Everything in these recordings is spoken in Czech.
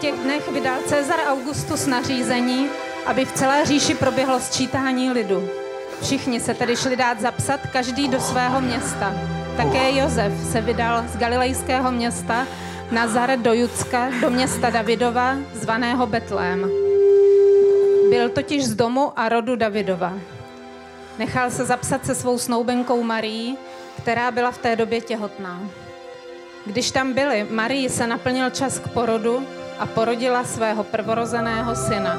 těch dnech vydal Cezar Augustus nařízení, aby v celé říši proběhlo sčítání lidu. Všichni se tedy šli dát zapsat, každý do svého města. Také Josef se vydal z galilejského města Nazaret do Judska, do města Davidova, zvaného Betlém. Byl totiž z domu a rodu Davidova. Nechal se zapsat se svou snoubenkou Marií, která byla v té době těhotná. Když tam byli, Marii se naplnil čas k porodu a porodila svého prvorozeného syna.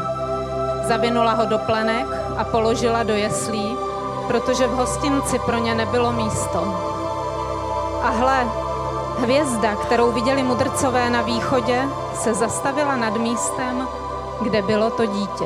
Zavinula ho do plenek a položila do jeslí, protože v hostinci pro ně nebylo místo. A hle, hvězda, kterou viděli mudrcové na východě, se zastavila nad místem, kde bylo to dítě.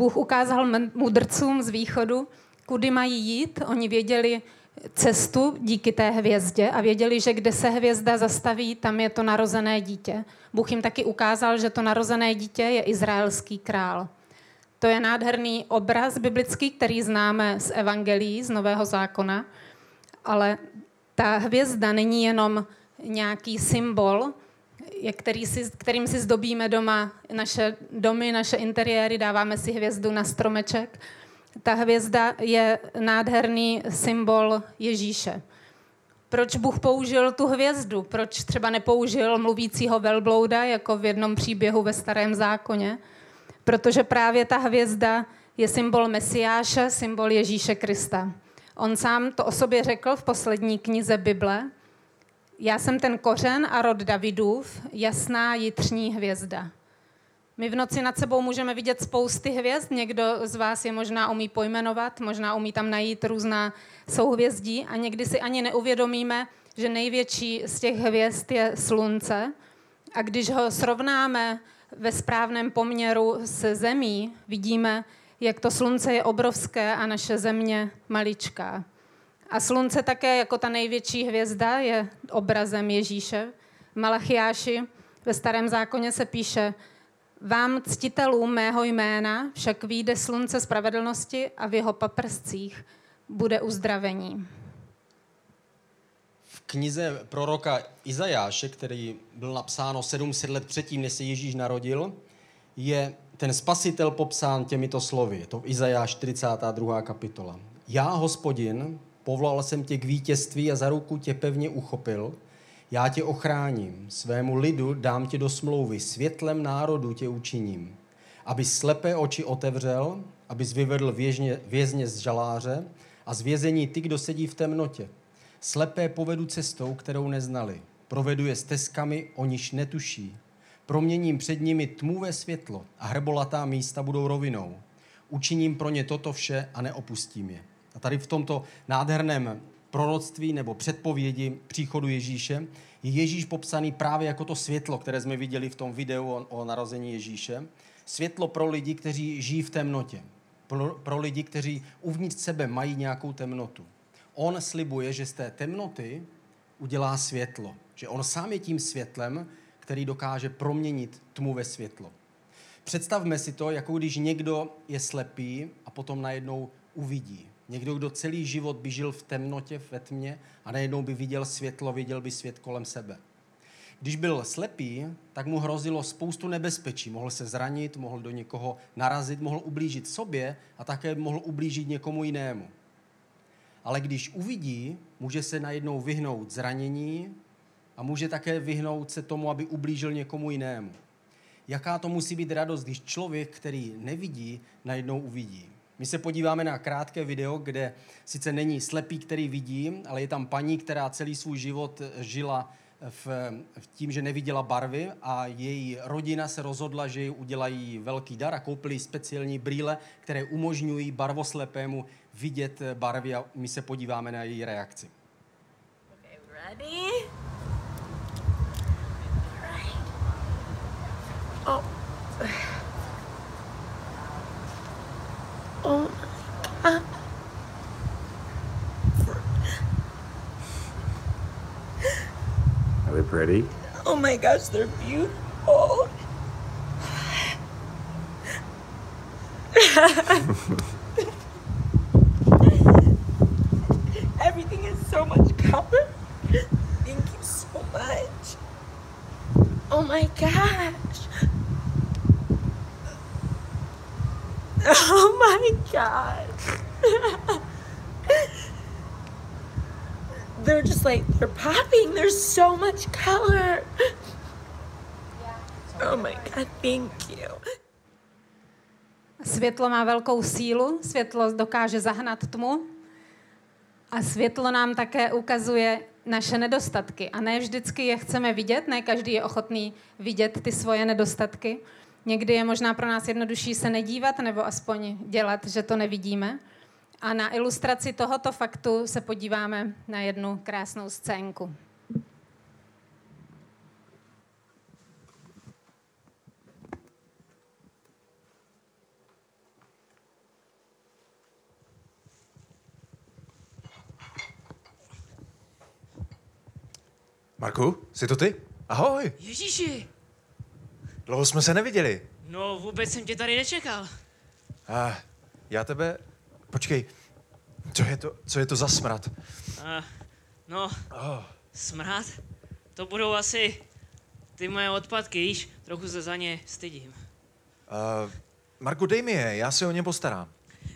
Bůh ukázal mudrcům z východu, kudy mají jít. Oni věděli cestu díky té hvězdě a věděli, že kde se hvězda zastaví, tam je to narozené dítě. Bůh jim taky ukázal, že to narozené dítě je izraelský král. To je nádherný obraz biblický, který známe z Evangelií, z Nového zákona, ale ta hvězda není jenom nějaký symbol, který si, kterým si zdobíme doma naše domy, naše interiéry, dáváme si hvězdu na stromeček. Ta hvězda je nádherný symbol Ježíše. Proč Bůh použil tu hvězdu? Proč třeba nepoužil mluvícího velblouda, jako v jednom příběhu ve Starém zákoně? Protože právě ta hvězda je symbol Mesiáše, symbol Ježíše Krista. On sám to o sobě řekl v poslední knize Bible, já jsem ten kořen a rod Davidův, jasná jitřní hvězda. My v noci nad sebou můžeme vidět spousty hvězd, někdo z vás je možná umí pojmenovat, možná umí tam najít různá souhvězdí a někdy si ani neuvědomíme, že největší z těch hvězd je slunce. A když ho srovnáme ve správném poměru se zemí, vidíme, jak to slunce je obrovské a naše země maličká. A slunce také jako ta největší hvězda je obrazem Ježíše. V Malachiáši ve starém zákoně se píše, vám ctitelům mého jména však výjde slunce spravedlnosti a v jeho paprscích bude uzdravení. V knize proroka Izajáše, který byl napsáno 700 let předtím, než se Ježíš narodil, je ten spasitel popsán těmito slovy. Je to Izajáš 42. kapitola. Já, hospodin, Povolal jsem tě k vítězství a za ruku tě pevně uchopil. Já tě ochráním, svému lidu dám tě do smlouvy, světlem národu tě učiním. Aby slepé oči otevřel, aby vyvedl věžně, vězně z žaláře a z vězení ty, kdo sedí v temnotě. Slepé povedu cestou, kterou neznali. Provedu je stezkami, o niž netuší. Proměním před nimi tmuvé světlo a hrbolatá místa budou rovinou. Učiním pro ně toto vše a neopustím je. A tady v tomto nádherném proroctví nebo předpovědi příchodu Ježíše je Ježíš popsaný právě jako to světlo, které jsme viděli v tom videu o, o narození Ježíše. Světlo pro lidi, kteří žijí v temnotě. Pro, pro lidi, kteří uvnitř sebe mají nějakou temnotu. On slibuje, že z té temnoty udělá světlo. Že on sám je tím světlem, který dokáže proměnit tmu ve světlo. Představme si to, jako když někdo je slepý a potom najednou uvidí. Někdo, kdo celý život by žil v temnotě, ve tmě a najednou by viděl světlo, viděl by svět kolem sebe. Když byl slepý, tak mu hrozilo spoustu nebezpečí. Mohl se zranit, mohl do někoho narazit, mohl ublížit sobě a také mohl ublížit někomu jinému. Ale když uvidí, může se najednou vyhnout zranění a může také vyhnout se tomu, aby ublížil někomu jinému. Jaká to musí být radost, když člověk, který nevidí, najednou uvidí. My se podíváme na krátké video, kde sice není slepý, který vidí, ale je tam paní, která celý svůj život žila v, v tím, že neviděla barvy a její rodina se rozhodla, že jí udělají velký dar a koupili speciální brýle, které umožňují barvoslepému vidět barvy a my se podíváme na její reakci. Okay, ready? Oh. Oh my God. Are they pretty? Oh my gosh, they're beautiful. Everything is so much color. Thank you so much. Oh my God. Gosh. they're just like, they're popping. There's so much color. Oh my God, thank you. Světlo má velkou sílu, světlo dokáže zahnat tmu a světlo nám také ukazuje naše nedostatky. A ne vždycky je chceme vidět, ne každý je ochotný vidět ty svoje nedostatky. Někdy je možná pro nás jednodušší se nedívat nebo aspoň dělat, že to nevidíme. A na ilustraci tohoto faktu se podíváme na jednu krásnou scénku. Marku, jsi to ty? Ahoj, Ježíši, dlouho jsme se neviděli. no vůbec jsem tě tady nečekal. A já tebe... Počkej, co je to, co je to za smrad? Uh, no, smrad, to budou asi ty moje odpadky, víš, trochu se za ně stydím. Uh, Marku, dej mi je, já se o ně postarám.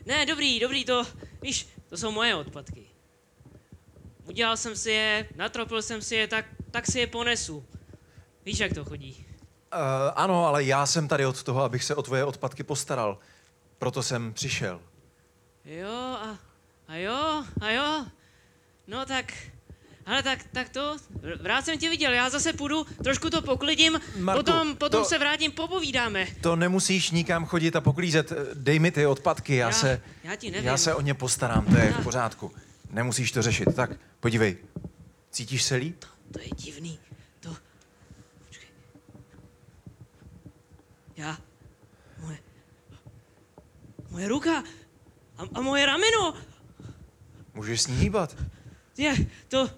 Ne, dobrý, dobrý, to, víš, to jsou moje odpadky. Udělal jsem si je, natropil jsem si je, tak, tak si je ponesu. Víš, jak to chodí. Uh, ano, ale já jsem tady od toho, abych se o tvoje odpadky postaral. Proto jsem přišel. Jo, a, a jo, a jo. No tak, ale tak, tak to, rád jsem tě viděl, já zase půjdu, trošku to poklidím, Marku, potom, potom to- se vrátím, popovídáme. To nemusíš nikam chodit a poklízet. Dej mi ty odpadky, já, Já- se... já ti nevím. Já se o ně postarám, to je v pořádku. Nemusíš to řešit. Tak, podívej. Cítíš se líp? To je divný. To... Počkej. Já... Moje... Moje ruka a, a moje rameno. Můžeš s ní hýbat. Je, to...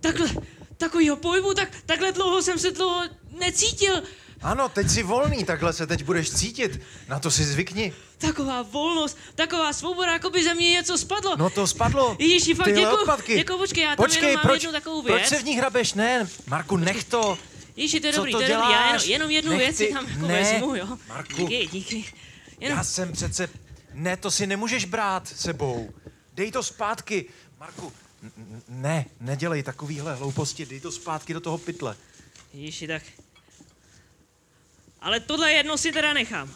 Takhle, takovýho pohybu, tak, takhle dlouho jsem se dlouho necítil. Ano, teď jsi volný, takhle se teď budeš cítit. Na to si zvykni. Taková volnost, taková svoboda, jako by ze mě něco spadlo. No to spadlo. Ježíši, fakt Tyhle děkuju. odpadky. Děkuju, počkej, já tam počkej, jenom mám proč, jednu takovou proč věc. se v ní hrabeš? Ne, Marku, nech to. Ježíši, to je Co dobrý, to to je dobrý, já jenom, jenom jednu Nech věc si tam jako ne, vezmu, jo. Marku. Díky, díky. Jenom, Já jsem přece... Ne, to si nemůžeš brát sebou. Dej to zpátky. Marku, n- ne, nedělej takovýhle hlouposti, dej to zpátky do toho pytle. Ježiši, tak... Ale tohle jedno si teda nechám.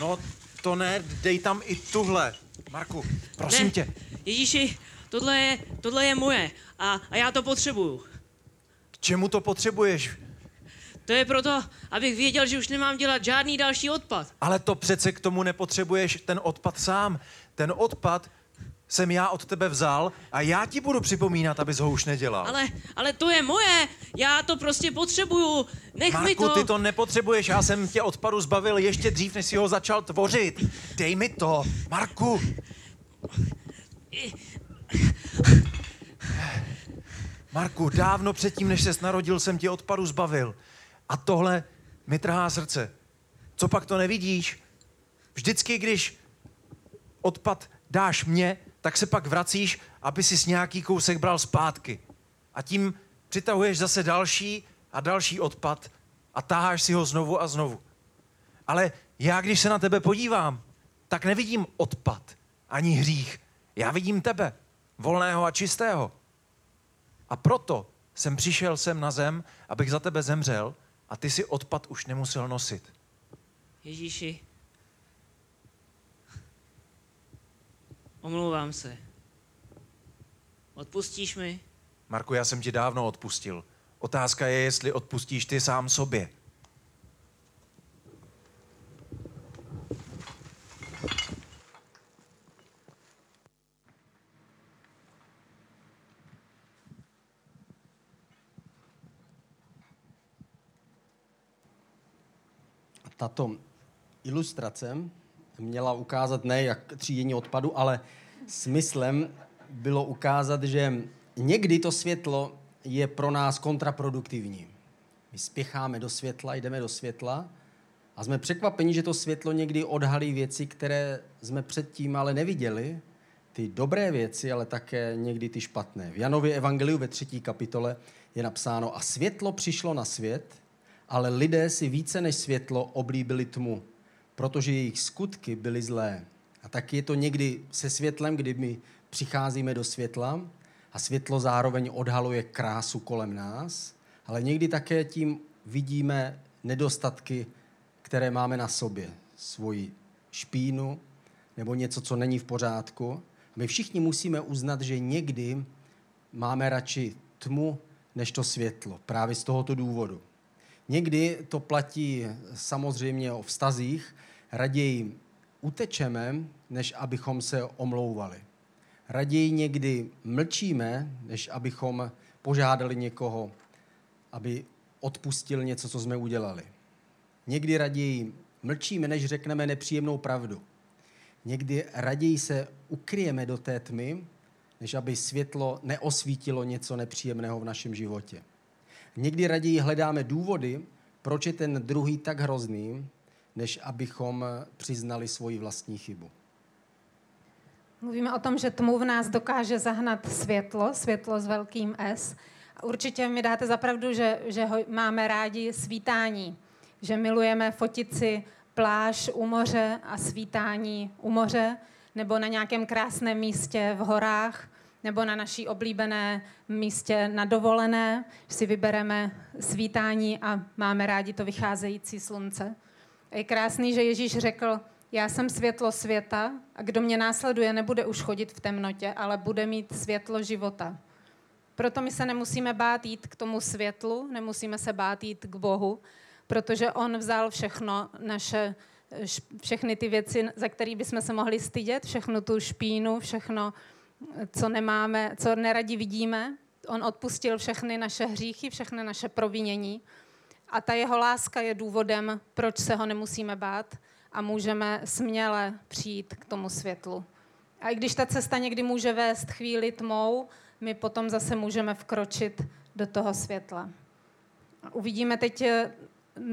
No, to ne, dej tam i tuhle. Marku, prosím ne. tě. Ježíši, tohle je, tohle je moje a, a já to potřebuju. Čemu to potřebuješ? To je proto, abych věděl, že už nemám dělat žádný další odpad. Ale to přece k tomu nepotřebuješ ten odpad sám. Ten odpad jsem já od tebe vzal a já ti budu připomínat, abys ho už nedělal. Ale, ale to je moje, já to prostě potřebuju. Nech mi Marku, to. ty to nepotřebuješ, já jsem tě odpadu zbavil ještě dřív, než si ho začal tvořit. Dej mi to, Marku. Marku, dávno předtím, než ses narodil, jsem tě odpadu zbavil. A tohle mi trhá srdce. Co pak to nevidíš? Vždycky, když odpad dáš mě, tak se pak vracíš, aby si nějaký kousek bral zpátky. A tím přitahuješ zase další a další odpad a táháš si ho znovu a znovu. Ale já, když se na tebe podívám, tak nevidím odpad ani hřích. Já vidím tebe, volného a čistého. A proto jsem přišel sem na zem, abych za tebe zemřel a ty si odpad už nemusel nosit. Ježíši. Omlouvám se. Odpustíš mi? Marku, já jsem ti dávno odpustil. Otázka je, jestli odpustíš ty sám sobě. Tato ilustrace měla ukázat ne jak třídění odpadu, ale smyslem bylo ukázat, že někdy to světlo je pro nás kontraproduktivní. My spěcháme do světla, jdeme do světla a jsme překvapeni, že to světlo někdy odhalí věci, které jsme předtím ale neviděli, ty dobré věci, ale také někdy ty špatné. V Janově evangeliu ve třetí kapitole je napsáno a světlo přišlo na svět, ale lidé si více než světlo oblíbili tmu, protože jejich skutky byly zlé. A tak je to někdy se světlem, kdy my přicházíme do světla a světlo zároveň odhaluje krásu kolem nás, ale někdy také tím vidíme nedostatky, které máme na sobě. Svoji špínu nebo něco, co není v pořádku. My všichni musíme uznat, že někdy máme radši tmu než to světlo. Právě z tohoto důvodu. Někdy to platí samozřejmě o vztazích. Raději utečeme, než abychom se omlouvali. Raději někdy mlčíme, než abychom požádali někoho, aby odpustil něco, co jsme udělali. Někdy raději mlčíme, než řekneme nepříjemnou pravdu. Někdy raději se ukryjeme do té tmy, než aby světlo neosvítilo něco nepříjemného v našem životě. Někdy raději hledáme důvody, proč je ten druhý tak hrozný, než abychom přiznali svoji vlastní chybu. Mluvíme o tom, že tmu v nás dokáže zahnat světlo, světlo s velkým S. Určitě mi dáte zapravdu, že, že ho máme rádi svítání, že milujeme fotit si pláž u moře a svítání u moře, nebo na nějakém krásném místě v horách, nebo na naší oblíbené místě na dovolené, si vybereme svítání a máme rádi to vycházející slunce. Je krásný, že Ježíš řekl, já jsem světlo světa a kdo mě následuje, nebude už chodit v temnotě, ale bude mít světlo života. Proto my se nemusíme bát jít k tomu světlu, nemusíme se bát jít k Bohu, protože On vzal všechno naše, všechny ty věci, za které bychom se mohli stydět, všechno tu špínu, všechno, co nemáme, co neradi vidíme. On odpustil všechny naše hříchy, všechny naše provinění. A ta jeho láska je důvodem, proč se ho nemusíme bát a můžeme směle přijít k tomu světlu. A i když ta cesta někdy může vést chvíli tmou, my potom zase můžeme vkročit do toho světla. Uvidíme teď eh,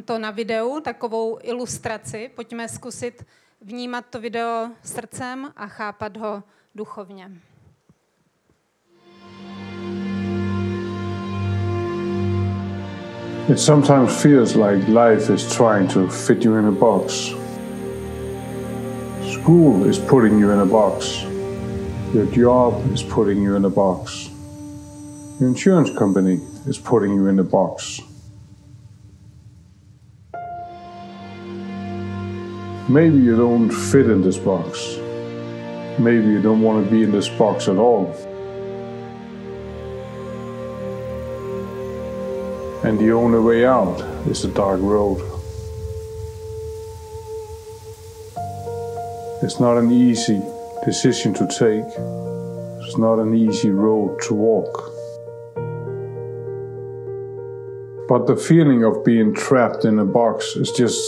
to na videu, takovou ilustraci. Pojďme zkusit vnímat to video srdcem a chápat ho duchovně. It sometimes feels like life is trying to fit you in a box. School is putting you in a box. Your job is putting you in a box. Your insurance company is putting you in a box. Maybe you don't fit in this box. Maybe you don't want to be in this box at all. And the only way out is the dark road. It's not an easy decision to take. It's not an easy road to walk. But the feeling of being trapped in a box is just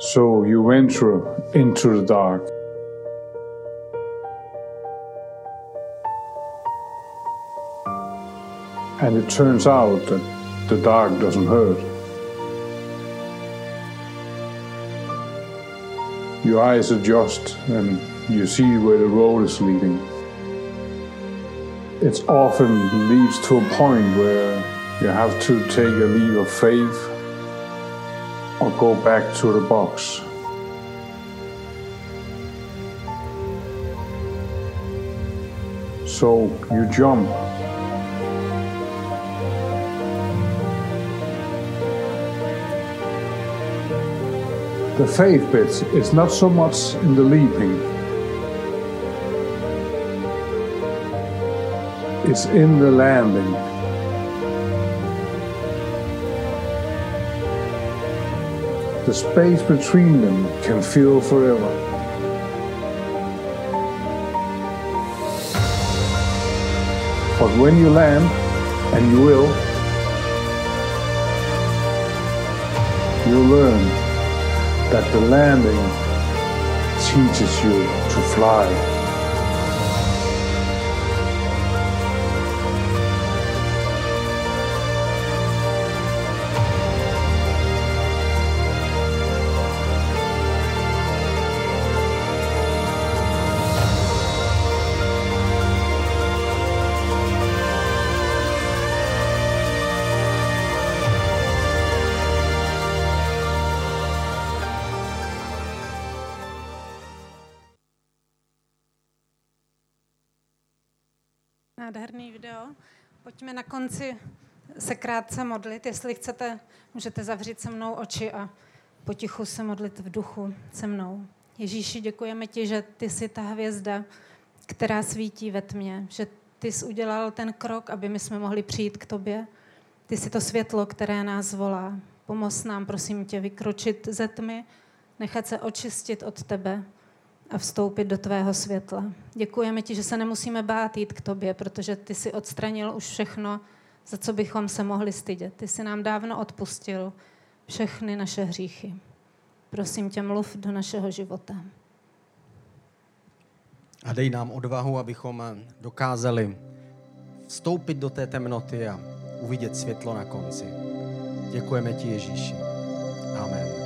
So you venture into the dark. And it turns out that the dark doesn't hurt. Your eyes adjust and you see where the road is leading. It often leads to a point where you have to take a leap of faith or go back to the box. So you jump The faith bit is not so much in the leaping, it's in the landing. The space between them can feel forever. But when you land, and you will, you learn that the landing teaches you to fly. Nádherný video. Pojďme na konci se krátce modlit. Jestli chcete, můžete zavřít se mnou oči a potichu se modlit v duchu se mnou. Ježíši, děkujeme ti, že ty jsi ta hvězda, která svítí ve tmě, že ty jsi udělal ten krok, aby my jsme mohli přijít k tobě. Ty jsi to světlo, které nás volá. Pomoz nám, prosím tě, vykročit ze tmy, nechat se očistit od tebe a vstoupit do tvého světla. Děkujeme ti, že se nemusíme bát jít k tobě, protože ty jsi odstranil už všechno, za co bychom se mohli stydět. Ty jsi nám dávno odpustil všechny naše hříchy. Prosím tě, mluv do našeho života. A dej nám odvahu, abychom dokázali vstoupit do té temnoty a uvidět světlo na konci. Děkujeme ti, Ježíši. Amen.